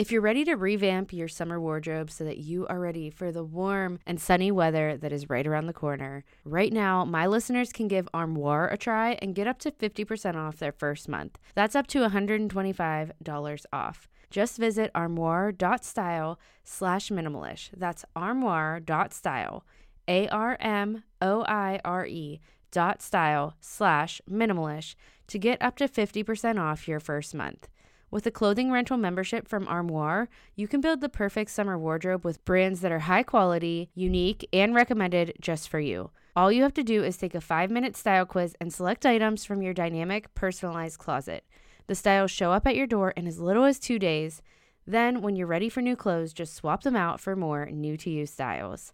If you're ready to revamp your summer wardrobe so that you are ready for the warm and sunny weather that is right around the corner, right now, my listeners can give Armoire a try and get up to 50% off their first month. That's up to $125 off. Just visit armoire.style slash minimalish. That's armoire.style, A R M O I R E dot style slash minimalish to get up to 50% off your first month. With a clothing rental membership from Armoire, you can build the perfect summer wardrobe with brands that are high quality, unique, and recommended just for you. All you have to do is take a five minute style quiz and select items from your dynamic, personalized closet. The styles show up at your door in as little as two days. Then, when you're ready for new clothes, just swap them out for more new to you styles.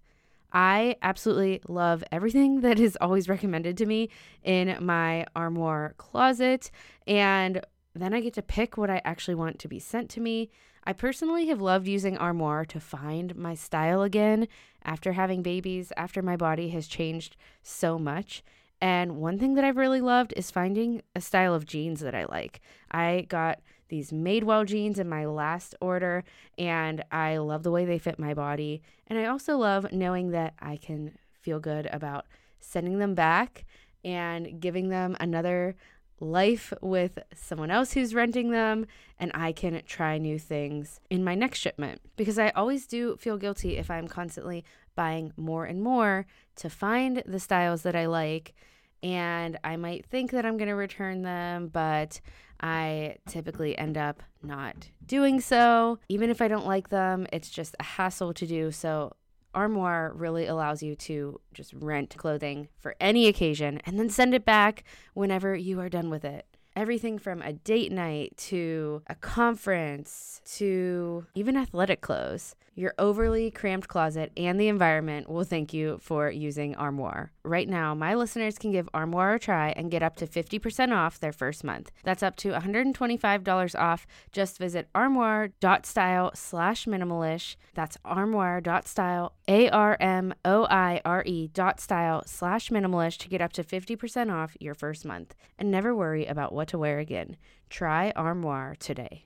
I absolutely love everything that is always recommended to me in my Armoire closet. And then I get to pick what I actually want to be sent to me. I personally have loved using Armoire to find my style again after having babies, after my body has changed so much. And one thing that I've really loved is finding a style of jeans that I like. I got these Madewell jeans in my last order, and I love the way they fit my body. And I also love knowing that I can feel good about sending them back and giving them another life with someone else who's renting them and I can try new things in my next shipment. Because I always do feel guilty if I'm constantly buying more and more to find the styles that I like and I might think that I'm going to return them but I typically end up not doing so. Even if I don't like them it's just a hassle to do so Armoire really allows you to just rent clothing for any occasion and then send it back whenever you are done with it. Everything from a date night to a conference to even athletic clothes. Your overly cramped closet and the environment will thank you for using Armoire. Right now, my listeners can give Armoire a try and get up to 50% off their first month. That's up to $125 off. Just visit armoire.style slash minimalish. That's armoire.style, A R M O I R E dot style slash minimalish to get up to 50% off your first month. And never worry about what to wear again. Try Armoire today.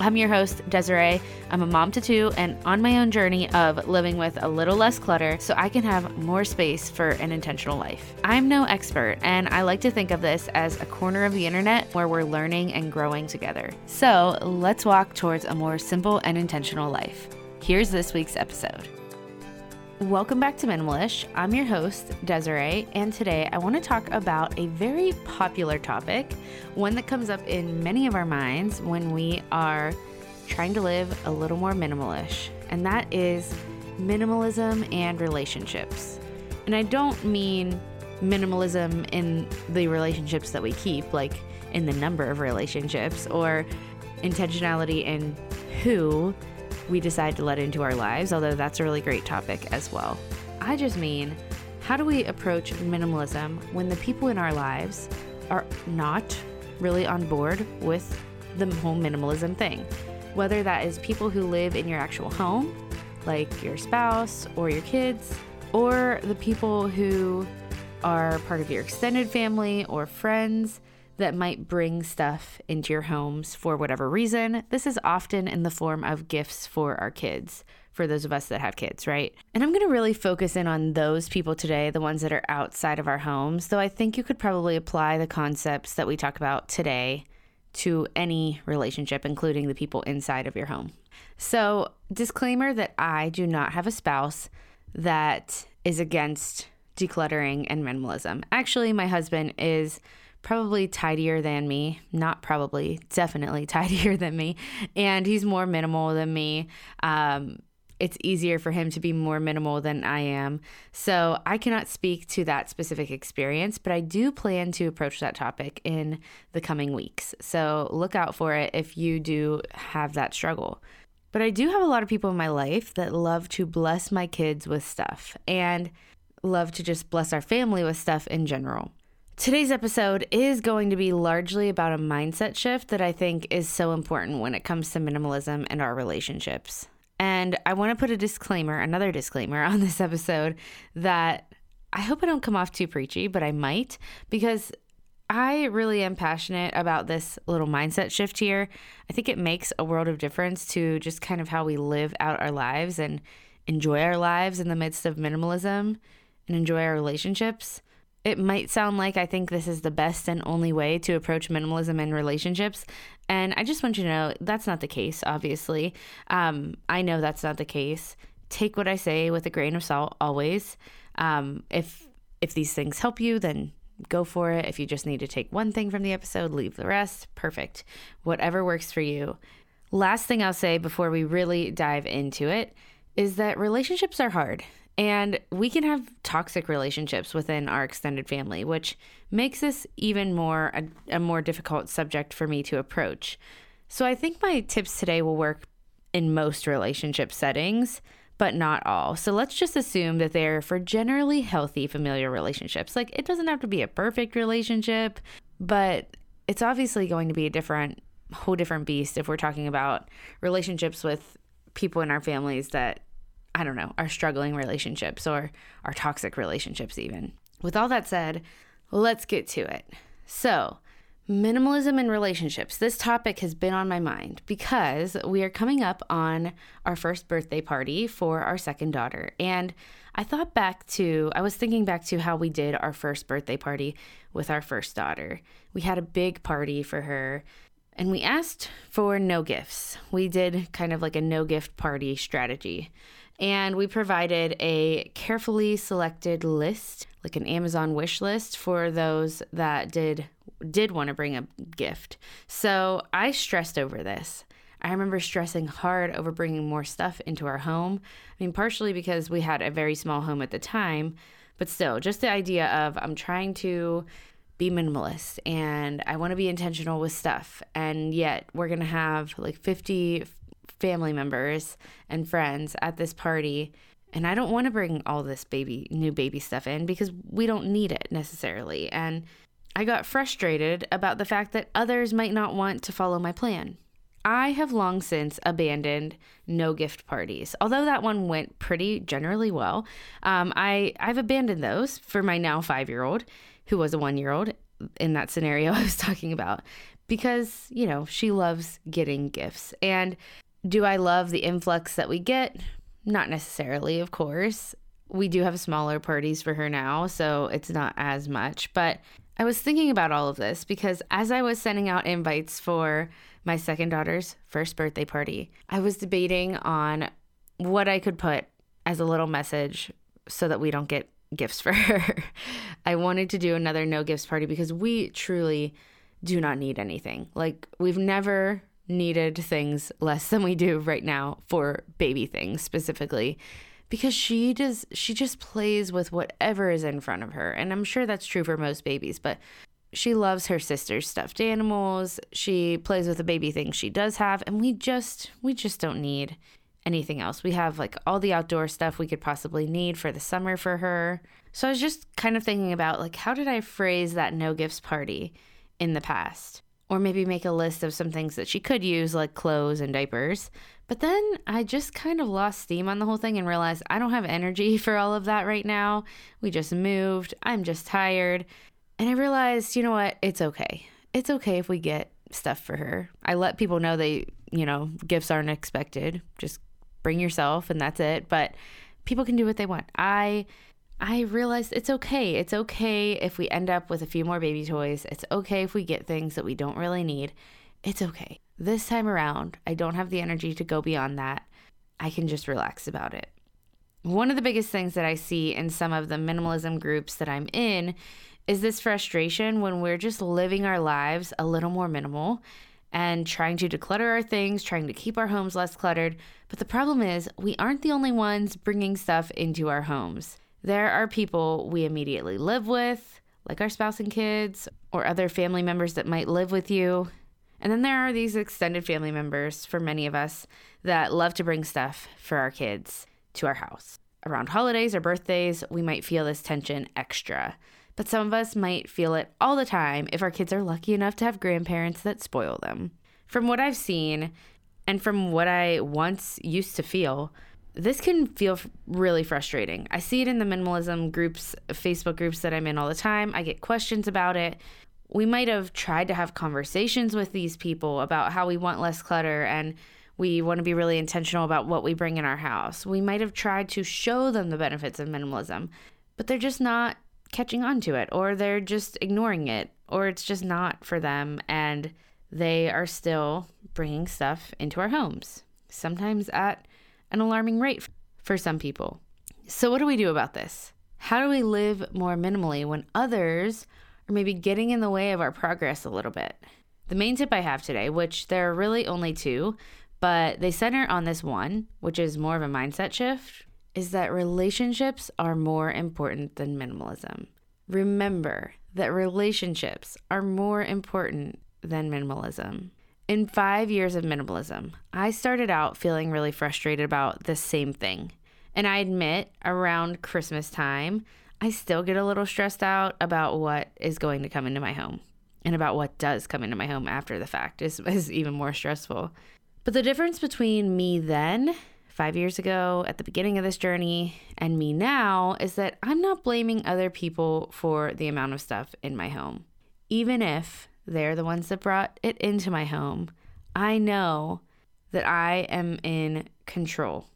I'm your host, Desiree. I'm a mom to two and on my own journey of living with a little less clutter so I can have more space for an intentional life. I'm no expert, and I like to think of this as a corner of the internet where we're learning and growing together. So let's walk towards a more simple and intentional life. Here's this week's episode. Welcome back to Minimalish. I'm your host, Desiree, and today I want to talk about a very popular topic, one that comes up in many of our minds when we are trying to live a little more minimalish, and that is minimalism and relationships. And I don't mean minimalism in the relationships that we keep, like in the number of relationships, or intentionality in who we decide to let into our lives, although that's a really great topic as well. I just mean, how do we approach minimalism when the people in our lives are not really on board with the whole minimalism thing? Whether that is people who live in your actual home like your spouse or your kids, or the people who are part of your extended family or friends that might bring stuff into your homes for whatever reason. This is often in the form of gifts for our kids, for those of us that have kids, right? And I'm going to really focus in on those people today, the ones that are outside of our homes, though I think you could probably apply the concepts that we talk about today to any relationship, including the people inside of your home. So, disclaimer that I do not have a spouse that is against decluttering and minimalism. Actually, my husband is probably tidier than me. Not probably, definitely tidier than me. And he's more minimal than me. Um, it's easier for him to be more minimal than I am. So I cannot speak to that specific experience, but I do plan to approach that topic in the coming weeks. So look out for it if you do have that struggle. But I do have a lot of people in my life that love to bless my kids with stuff and love to just bless our family with stuff in general. Today's episode is going to be largely about a mindset shift that I think is so important when it comes to minimalism and our relationships. And I want to put a disclaimer, another disclaimer on this episode that I hope I don't come off too preachy, but I might because I really am passionate about this little mindset shift here. I think it makes a world of difference to just kind of how we live out our lives and enjoy our lives in the midst of minimalism and enjoy our relationships it might sound like I think this is the best and only way to approach minimalism in relationships. And I just want you to know that's not the case, obviously. Um, I know that's not the case. Take what I say with a grain of salt always. Um, if if these things help you, then go for it. If you just need to take one thing from the episode, leave the rest. Perfect. Whatever works for you. Last thing I'll say before we really dive into it is that relationships are hard. And we can have toxic relationships within our extended family, which makes this even more a, a, more difficult subject for me to approach. So I think my tips today will work in most relationship settings, but not all. So let's just assume that they're for generally healthy familiar relationships. Like it doesn't have to be a perfect relationship, but it's obviously going to be a different whole different beast if we're talking about relationships with people in our families that I don't know, our struggling relationships or our toxic relationships, even. With all that said, let's get to it. So, minimalism in relationships. This topic has been on my mind because we are coming up on our first birthday party for our second daughter. And I thought back to, I was thinking back to how we did our first birthday party with our first daughter. We had a big party for her and we asked for no gifts. We did kind of like a no gift party strategy and we provided a carefully selected list, like an Amazon wish list for those that did did want to bring a gift. So I stressed over this. I remember stressing hard over bringing more stuff into our home. I mean, partially because we had a very small home at the time, but still, just the idea of I'm trying to be minimalist and I want to be intentional with stuff. And yet, we're going to have like 50 family members and friends at this party and I don't want to bring all this baby new baby stuff in because we don't need it necessarily. And I got frustrated about the fact that others might not want to follow my plan. I have long since abandoned no gift parties. Although that one went pretty generally well, um, I, I've abandoned those for my now five year old, who was a one year old in that scenario I was talking about, because, you know, she loves getting gifts. And do I love the influx that we get? Not necessarily, of course. We do have smaller parties for her now, so it's not as much. But I was thinking about all of this because as I was sending out invites for my second daughter's first birthday party, I was debating on what I could put as a little message so that we don't get gifts for her. I wanted to do another no gifts party because we truly do not need anything. Like, we've never needed things less than we do right now for baby things specifically because she does she just plays with whatever is in front of her. And i'm sure that's true for most babies but she loves her sister's stuffed animals. She plays with the baby things she does have and we just we just don't need anything else. We have like all the outdoor stuff we could possibly need for the summer for her. So i was just kind of thinking about like how did i phrase that no gifts party in the past or maybe make a list of some things that she could use, like clothes and diapers, But then I just kind of lost steam on the whole thing and realized I don't have energy for all of that right now. We just moved. I'm just tired. And I realized, you know what? It's okay. It's okay if we get stuff for her. I let people know they, you know, gifts aren't expected. Just bring yourself and that's it. But people can do what they want. I I realized it's okay. It's okay if we end up with a few more baby toys. It's okay if we get things that we don't really need. It's okay. This time around, I don't have the energy to go beyond that. I can just relax about it. One of the biggest things that I see in some of the minimalism groups that I'm in is this frustration when we're just living our lives a little more minimal and trying to declutter our things, trying to keep our homes less cluttered. But the problem is, we aren't the only ones bringing stuff into our homes. There are people we immediately live with, like our spouse and kids, or other family members that might live with you. And then there are these extended family members for many of us that love to bring stuff for our kids to our house. Around holidays or birthdays, we might feel this tension extra but some of us might feel it all the time if our kids are lucky enough to have grandparents that spoil them. From what I've seen, and from what I once used to feel, this can feel really frustrating. I see it in the minimalism groups, Facebook groups that I'm in all the time. I get questions about it. We might have tried to have conversations with these people about how we want less clutter and we want to be really intentional about what we bring in our house. We might have tried to show them the benefits of minimalism, but they're just not catching on to it or they're just ignoring it or it's just not for them and they are still bringing stuff into our homes, sometimes at an alarming rate for some people. So, what do we do about this? How do we live more minimally when others are maybe getting in the way of our progress a little bit? The main tip I have today, which there are really only two, but they center on this one, which is more of a mindset shift, is that relationships are more important than minimalism. Remember that relationships are more important than minimalism. In five years of minimalism, I started out feeling really frustrated about the same thing. And I admit, around Christmas time, I still get a little stressed out about what is going to come into my home. And about what does come into my home after the fact is, is even more stressful. But the difference between me then five years ago at the beginning of this journey and me now is that I'm not blaming other people for the amount of stuff in my home. Even if they're the ones that brought it into my home, I know that I am in control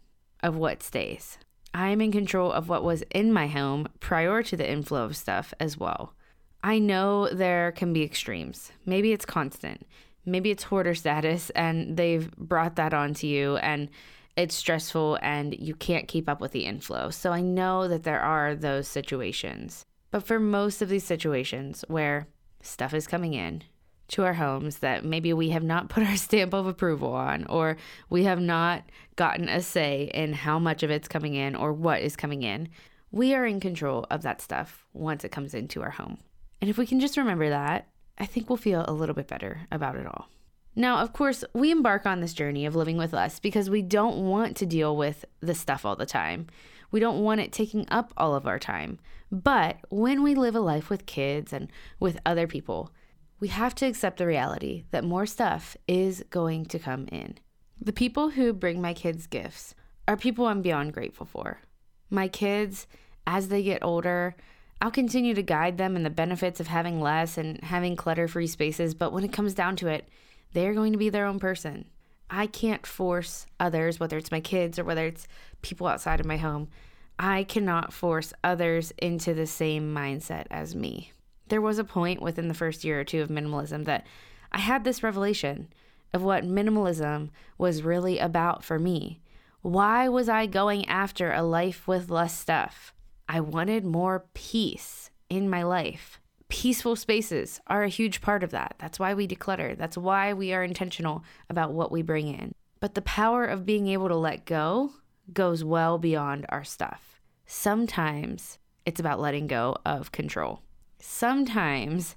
of what stays. I am in control of what was in my home prior to the inflow of stuff as well. I know there can be extremes. Maybe it's constant. Maybe it's hoarder status and they've brought that onto you and it's stressful and you can't keep up with the inflow. So I know that there are those situations. But for most of these situations where stuff is coming in to our homes that maybe we have not put our stamp of approval on, or we have not gotten a say in how much of it's coming in or what is coming in, we are in control of that stuff once it comes into our home. And if we can just remember that, I think we'll feel a little bit better about it all. Now, of course, we embark on this journey of living with less because we don't want to deal with the stuff all the time. We don't want it taking up all of our time. But when we live a life with kids and with other people, we have to accept the reality that more stuff is going to come in. The people who bring my kids gifts are people I'm beyond grateful for. My kids, as they get older, I'll continue to guide them in the benefits of having less and having clutter free spaces, but when it comes down to it, they're going to be their own person. I can't force others, whether it's my kids or whether it's people outside of my home, I cannot force others into the same mindset as me. There was a point within the first year or two of minimalism that I had this revelation of what minimalism was really about for me. Why was I going after a life with less stuff? I wanted more peace in my life peaceful spaces are a huge part of that. That's why we declutter. That's why we are intentional about what we bring in. But the power of being able to let go goes well beyond our stuff. Sometimes it's about letting go of control. Sometimes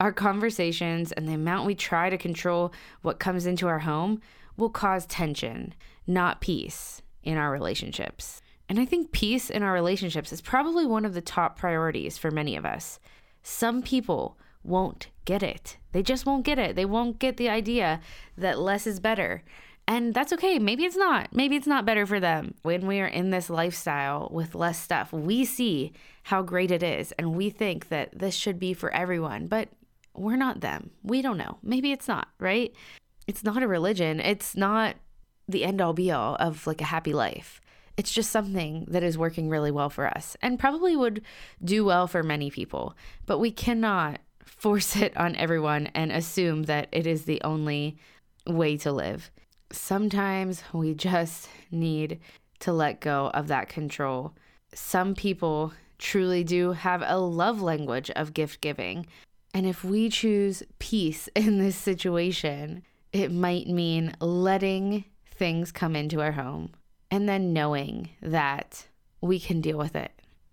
our conversations and the amount we try to control what comes into our home will cause tension, not peace in our relationships. And I think peace in our relationships is probably one of the top priorities for many of us. Some people won't get it. They just won't get it. They won't get the idea that less is better. And that's okay. Maybe it's not. Maybe it's not better for them. When we are in this lifestyle with less stuff, we see how great it is and we think that this should be for everyone, but we're not them. We don't know. Maybe it's not, right? It's not a religion. It's not the end all be all of like a happy life. It's just something that is working really well for us and probably would do well for many people, but we cannot force it on everyone and assume that it is the only way to live. Sometimes we just need to let go of that control. Some people truly do have a love language of gift giving. And if we choose peace in this situation, it might mean letting things come into our home and then knowing that we can deal with it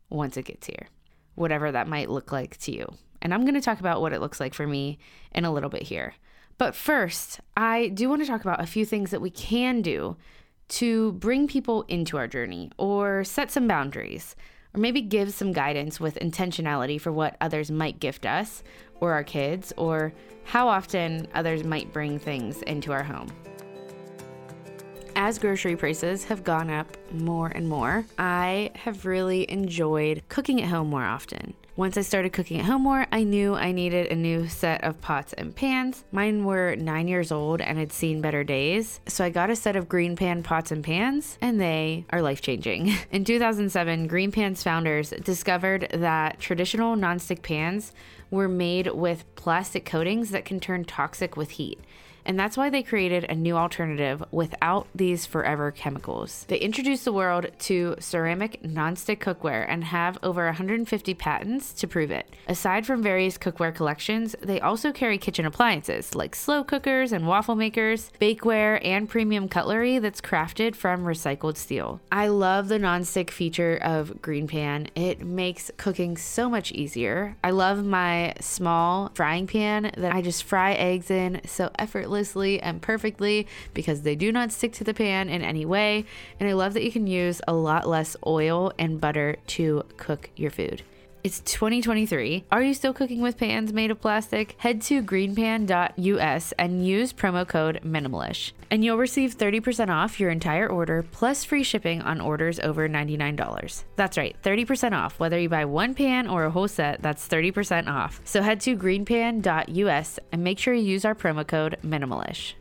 once it gets here, whatever that might look like to you. And I'm going to talk about what it looks like for me in a little bit here. But first, I do want to talk about a few things that we can do to bring people into our journey or set some boundaries or maybe give some guidance with intentionality for what others might gift us or our kids or how often others might bring things into our home. As grocery prices have gone up more and more, I have really enjoyed cooking at home more often. Once I started cooking at home more, I knew I needed a new set of pots and pans. Mine were nine years old and had seen better days, so I got a set of Green Pan pots and pans, and they are life changing. In 2007, Green Pan's founders discovered that traditional nonstick pans were made with plastic coatings that can turn toxic with heat and that's why they created a new alternative without these forever chemicals. They introduced the world to ceramic nonstick cookware and have over 150 patents to prove it. Aside from various cookware collections, they also carry kitchen appliances like slow cookers and waffle makers, bakeware, and premium cutlery that's crafted from recycled steel. I love the nonstick feature of Green Pan. It makes cooking so much easier. I love my small frying pan that I just fry eggs in so effortlessly effortlessly and perfectly because they do not stick to the pan in any way. And I love that you can use a lot less oil and butter to cook your food. It's 2023. Are you still cooking with pans made of plastic? Head to greenpan.us and use promo code minimalish, and you'll receive 30% off your entire order plus free shipping on orders over $99. That's right, 30% off. Whether you buy one pan or a whole set, that's 30% off. So head to greenpan.us and make sure you use our promo code minimalish.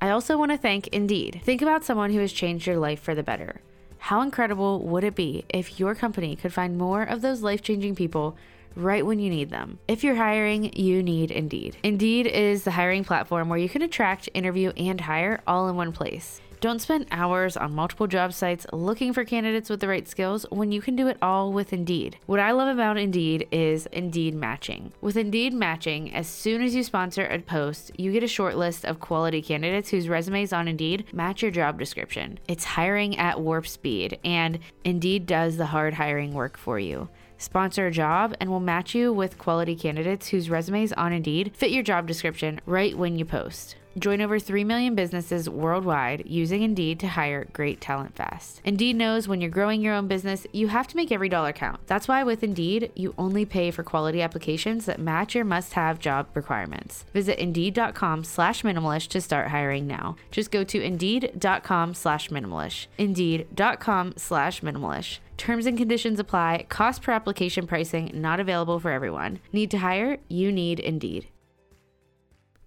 I also want to thank Indeed. Think about someone who has changed your life for the better. How incredible would it be if your company could find more of those life changing people right when you need them? If you're hiring, you need Indeed. Indeed is the hiring platform where you can attract, interview, and hire all in one place. Don't spend hours on multiple job sites looking for candidates with the right skills when you can do it all with Indeed. What I love about Indeed is Indeed matching. With Indeed matching, as soon as you sponsor a post, you get a short list of quality candidates whose resumes on Indeed match your job description. It's hiring at warp speed, and Indeed does the hard hiring work for you. Sponsor a job and we'll match you with quality candidates whose resumes on Indeed fit your job description right when you post. Join over 3 million businesses worldwide using Indeed to hire great talent fast. Indeed knows when you're growing your own business, you have to make every dollar count. That's why with Indeed, you only pay for quality applications that match your must-have job requirements. Visit Indeed.com slash minimalish to start hiring now. Just go to Indeed.com slash minimalish. Indeed.com slash minimalish. Terms and conditions apply. Cost per application pricing not available for everyone. Need to hire? You need Indeed.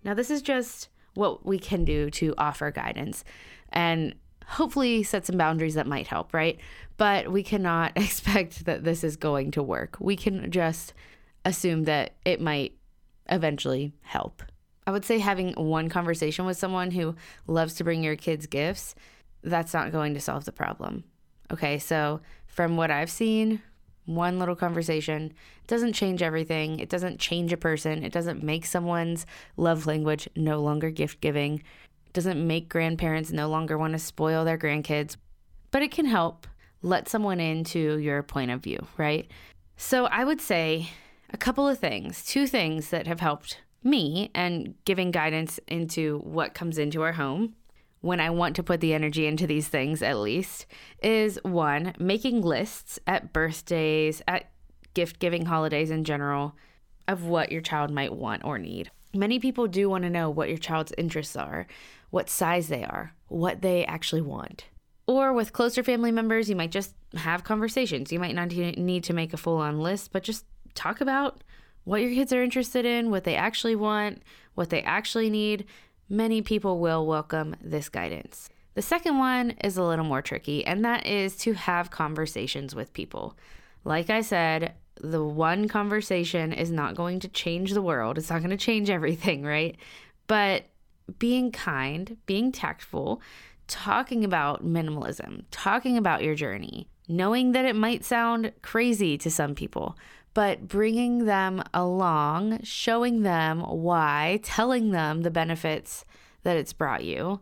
Now, this is just what we can do to offer guidance and hopefully set some boundaries that might help, right? But we cannot expect that this is going to work. We can just assume that it might eventually help. I would say having one conversation with someone who loves to bring your kids gifts, that's not going to solve the problem. Okay, so from what I've seen, one little conversation doesn't change everything. It doesn't change a person. It doesn't make someone's love language no longer gift giving. It doesn't make grandparents no longer want to spoil their grandkids. But it can help let someone into your point of view, right? So I would say a couple of things, two things that have helped me and giving guidance into what comes into our home when I want to put the energy into these things, at least, is one, making lists at birthdays, at gift giving holidays in general, of what your child might want or need. Many people do want to know what your child's interests are, what size they are, what they actually want. Or with closer family members, you might just have conversations. You might not need to make a full on list, but just talk about what your kids are interested in, what they actually want, what they actually need. Many people will welcome this guidance. The second one is a little more tricky, and that is to have conversations with people. Like I said, the one conversation is not going to change the world. It's not going to change everything, right? But being kind, being tactful, talking about minimalism, talking about your journey, knowing that it might sound crazy to some people, but bringing them along, showing them why, telling them the benefits that it's brought you,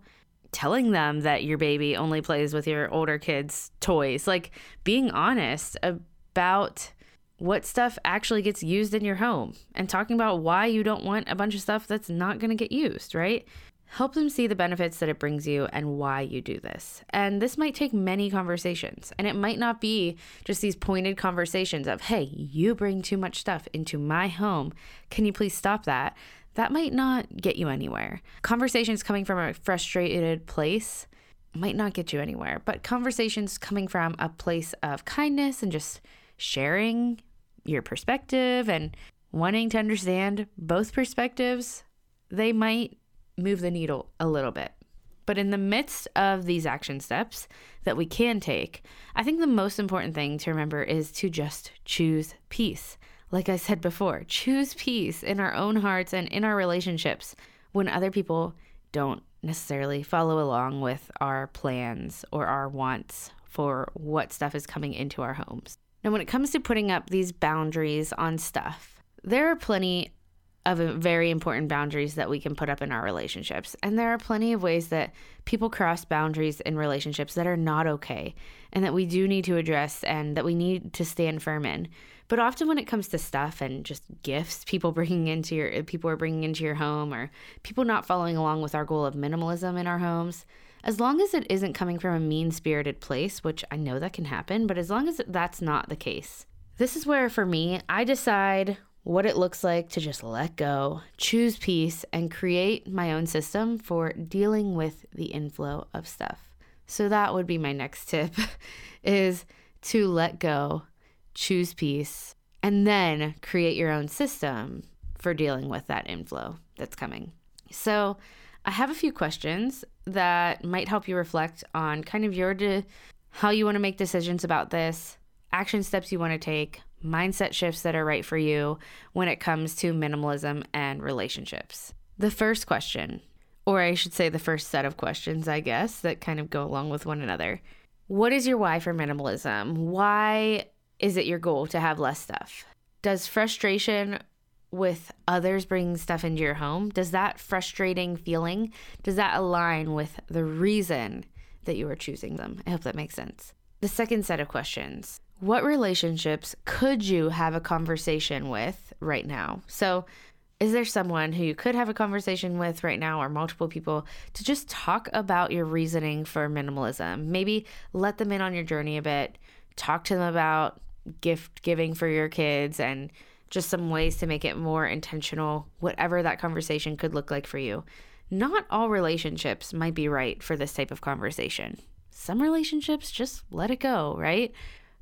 telling them that your baby only plays with your older kids' toys, like being honest about what stuff actually gets used in your home and talking about why you don't want a bunch of stuff that's not going to get used, right? Help them see the benefits that it brings you and why you do this. And this might take many conversations. And it might not be just these pointed conversations of, hey, you bring too much stuff into my home. Can you please stop that? That might not get you anywhere. Conversations coming from a frustrated place might not get you anywhere, but conversations coming from a place of kindness and just sharing your perspective and wanting to understand both perspectives, they might move the needle a little bit. But in the midst of these action steps that we can take, I think the most important thing to remember is to just choose peace. Like I said before, choose peace in our own hearts and in our relationships when other people don't necessarily follow along with our plans or our wants for what stuff is coming into our homes. Now, when it comes to putting up these boundaries on stuff, there are plenty of uh, very important boundaries that we can put up in our relationships. And there are plenty of ways that people cross boundaries in relationships that are not okay and that we do need to address and that we need to stand firm in. But often when it comes to stuff and just gifts, people bringing into your people are bringing into your home or people not following along with our goal of minimalism in our homes, as long as it isn't coming from a mean-spirited place, which I know that can happen, but as long as that's not the case. This is where for me, I decide what it looks like to just let go, choose peace, and create my own system for dealing with the inflow of stuff. So that would be my next tip is to let go, choose peace, and then create your own system for dealing with that inflow that's coming. So, I have a few questions that might help you reflect on kind of your de- how you want to make decisions about this, action steps you want to take, mindset shifts that are right for you when it comes to minimalism and relationships. The first question, or I should say the first set of questions, I guess, that kind of go along with one another. What is your why for minimalism? Why is it your goal to have less stuff? Does frustration with others bringing stuff into your home, does that frustrating feeling, does that align with the reason that you are choosing them? I hope that makes sense. The second set of questions what relationships could you have a conversation with right now? So, is there someone who you could have a conversation with right now or multiple people to just talk about your reasoning for minimalism? Maybe let them in on your journey a bit, talk to them about gift giving for your kids and just some ways to make it more intentional, whatever that conversation could look like for you. Not all relationships might be right for this type of conversation. Some relationships just let it go, right?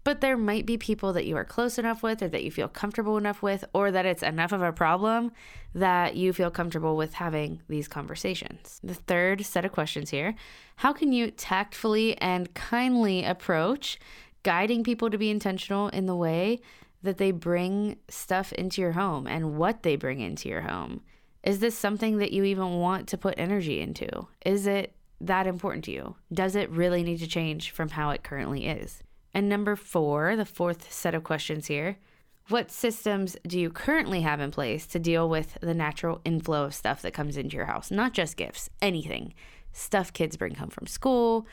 But there might be people that you are close enough with or that you feel comfortable enough with or that it's enough of a problem that you feel comfortable with having these conversations. The third set of questions here how can you tactfully and kindly approach guiding people to be intentional in the way that they bring stuff into your home and what they bring into your home? Is this something that you even want to put energy into? Is it that important to you? Does it really need to change from how it currently is? And number four, the fourth set of questions here what systems do you currently have in place to deal with the natural inflow of stuff that comes into your house? Not just gifts, anything. Stuff kids bring home from school,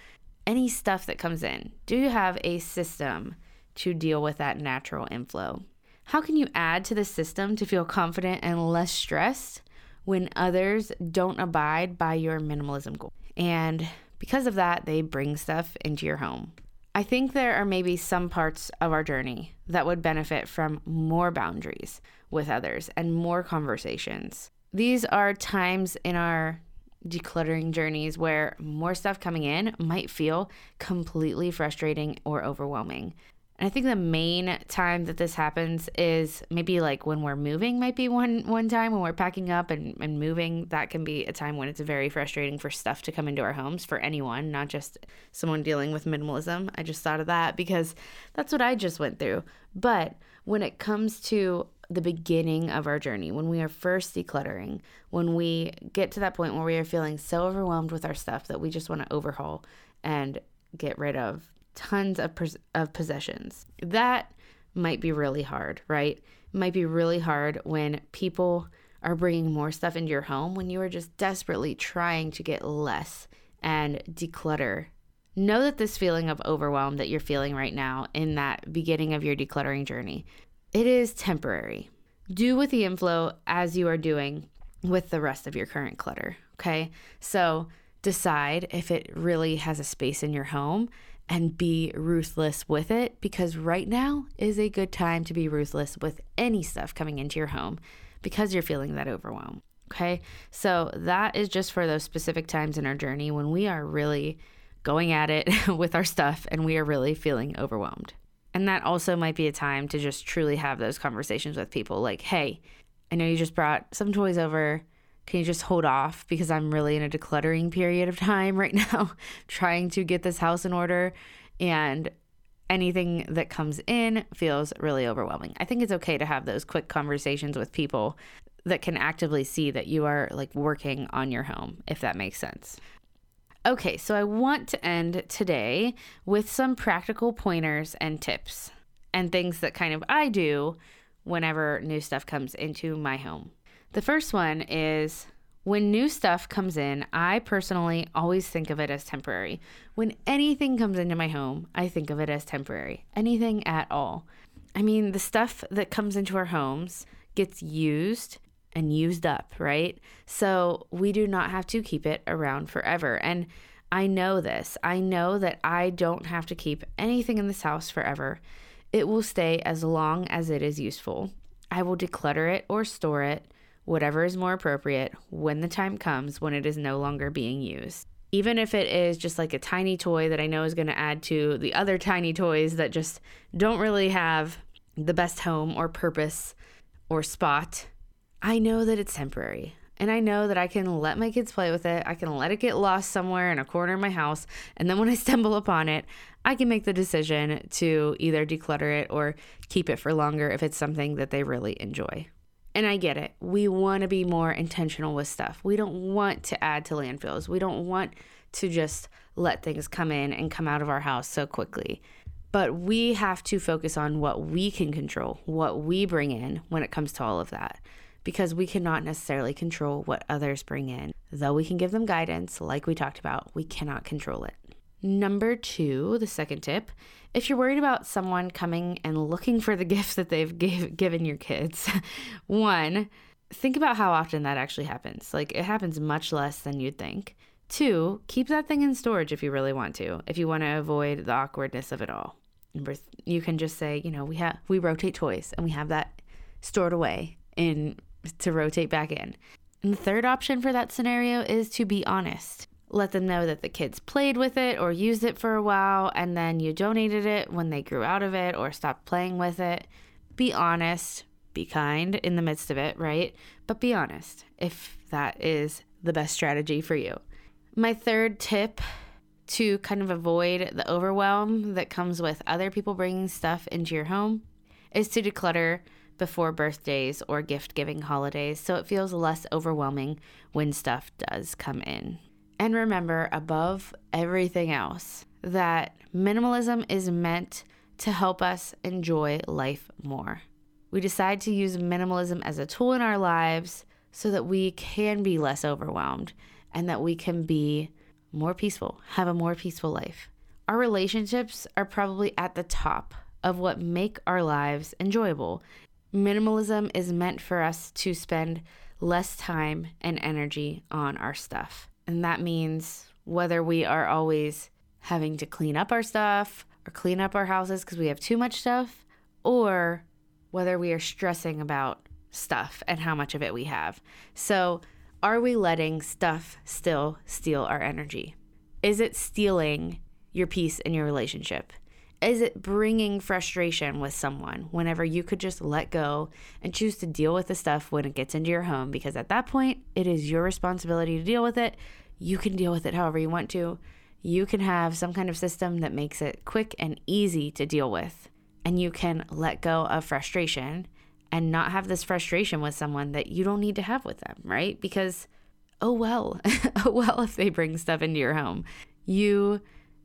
any stuff that comes in. Do you have a system to deal with that natural inflow? How can you add to the system to feel confident and less stressed when others don't abide by your minimalism goal? And because of that, they bring stuff into your home. I think there are maybe some parts of our journey that would benefit from more boundaries with others and more conversations. These are times in our decluttering journeys where more stuff coming in might feel completely frustrating or overwhelming. And I think the main time that this happens is maybe like when we're moving might be one one time when we're packing up and, and moving. That can be a time when it's very frustrating for stuff to come into our homes for anyone, not just someone dealing with minimalism. I just thought of that because that's what I just went through. But when it comes to the beginning of our journey, when we are first decluttering, when we get to that point where we are feeling so overwhelmed with our stuff that we just want to overhaul and get rid of tons of, pos- of possessions. That might be really hard, right? It might be really hard when people are bringing more stuff into your home when you are just desperately trying to get less and declutter. Know that this feeling of overwhelm that you're feeling right now in that beginning of your decluttering journey, it is temporary. Do with the inflow as you are doing with the rest of your current clutter, okay? So decide if it really has a space in your home and be ruthless with it because right now is a good time to be ruthless with any stuff coming into your home because you're feeling that overwhelm. Okay. So that is just for those specific times in our journey when we are really going at it with our stuff and we are really feeling overwhelmed. And that also might be a time to just truly have those conversations with people like, hey, I know you just brought some toys over can you just hold off because I'm really in a decluttering period of time right now, trying to get this house in order and anything that comes in feels really overwhelming. I think it's okay to have those quick conversations with people that can actively see that you are like working on your home, if that makes sense. Okay, so I want to end today with some practical pointers and tips and things that kind of I do whenever new stuff comes into my home. The first one is when new stuff comes in, I personally always think of it as temporary. When anything comes into my home, I think of it as temporary. Anything at all. I mean, the stuff that comes into our homes gets used and used up, right? So we do not have to keep it around forever. And I know this. I know that I don't have to keep anything in this house forever. It will stay as long as it is useful. I will declutter it or store it whatever is more appropriate when the time comes when it is no longer being used. Even if it is just like a tiny toy that I know is going to add to the other tiny toys that just don't really have the best home or purpose or spot, I know that it's temporary. And I know that I can let my kids play with it. I can let it get lost somewhere in a corner of my house. And then when I stumble upon it, I can make the decision to either declutter it or keep it for longer if it's something that they really enjoy. And I get it. We want to be more intentional with stuff. We don't want to add to landfills. We don't want to just let things come in and come out of our house so quickly. But we have to focus on what we can control, what we bring in when it comes to all of that, because we cannot necessarily control what others bring in. Though we can give them guidance, like we talked about, we cannot control it. Number two, the second tip if you're worried about someone coming and looking for the gift that they've give, given your kids, one, think about how often that actually happens. Like it happens much less than you'd think. Two, keep that thing in storage if you really want to, if you want to avoid the awkwardness of it all. Number th- you can just say, you know, we have we rotate toys and we have that stored away in to rotate back in. And the third option for that scenario is to be honest let them know that the kids played with it or used it for a while and then you donated it when they grew out of it or stopped playing with it. Be honest, be kind in the midst of it, right? But be honest if that is the best strategy for you. My third tip to kind of avoid the overwhelm that comes with other people bringing stuff into your home is to declutter before birthdays or gift giving holidays so it feels less overwhelming when stuff does come in. And remember, above everything else, that minimalism is meant to help us enjoy life more. We decide to use minimalism as a tool in our lives so that we can be less overwhelmed and that we can be more peaceful, have a more peaceful life. Our relationships are probably at the top of what make our lives enjoyable. Minimalism is meant for us to spend less time and energy on our stuff. And that means whether we are always having to clean up our stuff or clean up our houses because we have too much stuff, or whether we are stressing about stuff and how much of it we have. So, Are we letting stuff still steal our energy? Is it stealing your peace in your relationship? Is it bringing frustration with someone whenever you could just let go and choose to deal with the stuff when it gets into your home? Because at that point, it is your responsibility to deal with it. You can deal with it however you want to. You can have some kind of system that makes it quick and easy to deal with. And you can let go of frustration and not have this frustration with someone that you don't need to have with them, right? Because, oh well, oh well, if they bring stuff into your home, you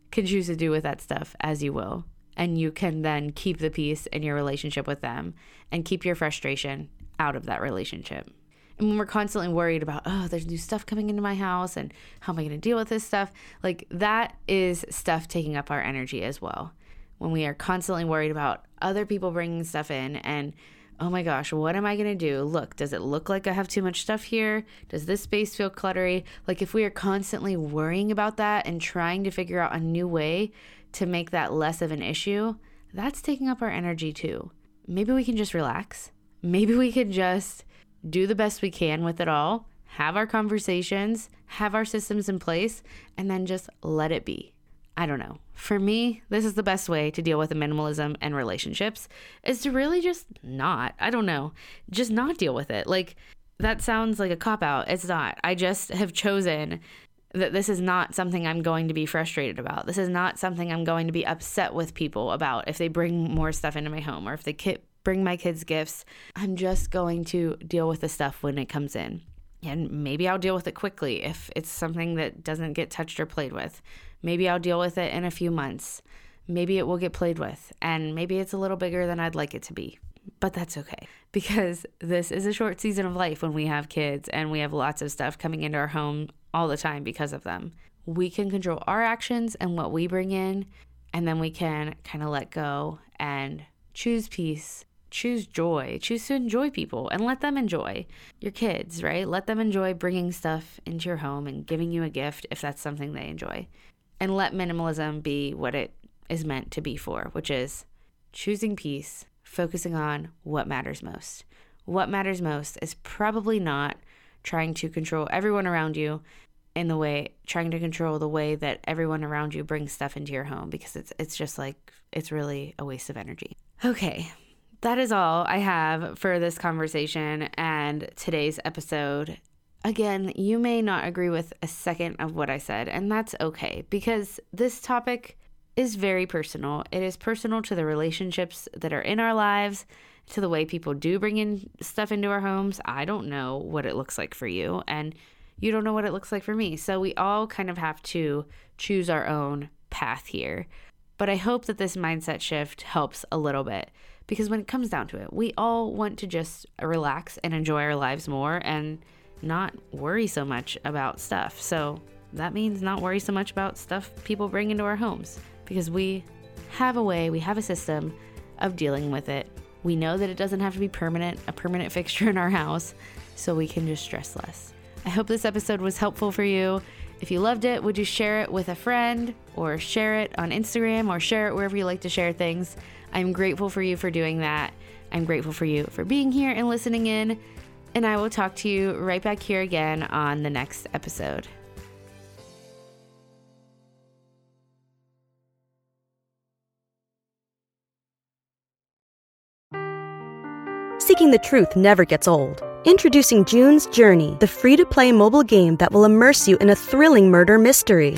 can choose to do with that stuff as you will. And you can then keep the peace in your relationship with them and keep your frustration out of that relationship. And when we're constantly worried about, oh, there's new stuff coming into my house and how am I going to deal with this stuff? Like that is stuff taking up our energy as well. When we are constantly worried about other people bringing stuff in and oh my gosh, what am I going to do? Look, does it look like I have too much stuff here? Does this space feel cluttery? Like, if we are constantly worrying about that and trying to figure out a new way to make that less of an issue, that's taking up our energy too. Maybe we can just relax. Maybe we could just do the best we can with it all, have our conversations, have our systems in place, and then just let it be. I don't know. For me, this is the best way to deal with minimalism and relationships is to really just not. I don't know. Just not deal with it. Like that sounds like a cop out. It's not. I just have chosen that this is not something I'm going to be frustrated about. This is not something I'm going to be upset with people about if they bring more stuff into my home or if they ki- bring my kids gifts. I'm just going to deal with the stuff when it comes in. And maybe I'll deal with it quickly if it's something that doesn't get touched or played with. Maybe I'll deal with it in a few months. Maybe it will get played with, and maybe it's a little bigger than I'd like it to be. But that's okay because this is a short season of life when we have kids and we have lots of stuff coming into our home all the time because of them. We can control our actions and what we bring in, and then we can kind of let go and choose peace choose joy, choose to enjoy people and let them enjoy your kids, right? Let them enjoy bringing stuff into your home and giving you a gift if that's something they enjoy. And let minimalism be what it is meant to be for, which is choosing peace, focusing on what matters most. What matters most is probably not trying to control everyone around you in the way trying to control the way that everyone around you brings stuff into your home because it's it's just like it's really a waste of energy. Okay, that is all I have for this conversation and today's episode. Again, you may not agree with a second of what I said, and that's okay because this topic is very personal. It is personal to the relationships that are in our lives, to the way people do bring in stuff into our homes. I don't know what it looks like for you, and you don't know what it looks like for me. So we all kind of have to choose our own path here. But I hope that this mindset shift helps a little bit because when it comes down to it, we all want to just relax and enjoy our lives more and not worry so much about stuff. So that means not worry so much about stuff people bring into our homes because we have a way, we have a system of dealing with it. We know that it doesn't have to be permanent, a permanent fixture in our house, so we can just stress less. I hope this episode was helpful for you. If you loved it, would you share it with a friend or share it on Instagram or share it wherever you like to share things? I'm grateful for you for doing that. I'm grateful for you for being here and listening in. And I will talk to you right back here again on the next episode. Seeking the truth never gets old. Introducing June's Journey, the free to play mobile game that will immerse you in a thrilling murder mystery.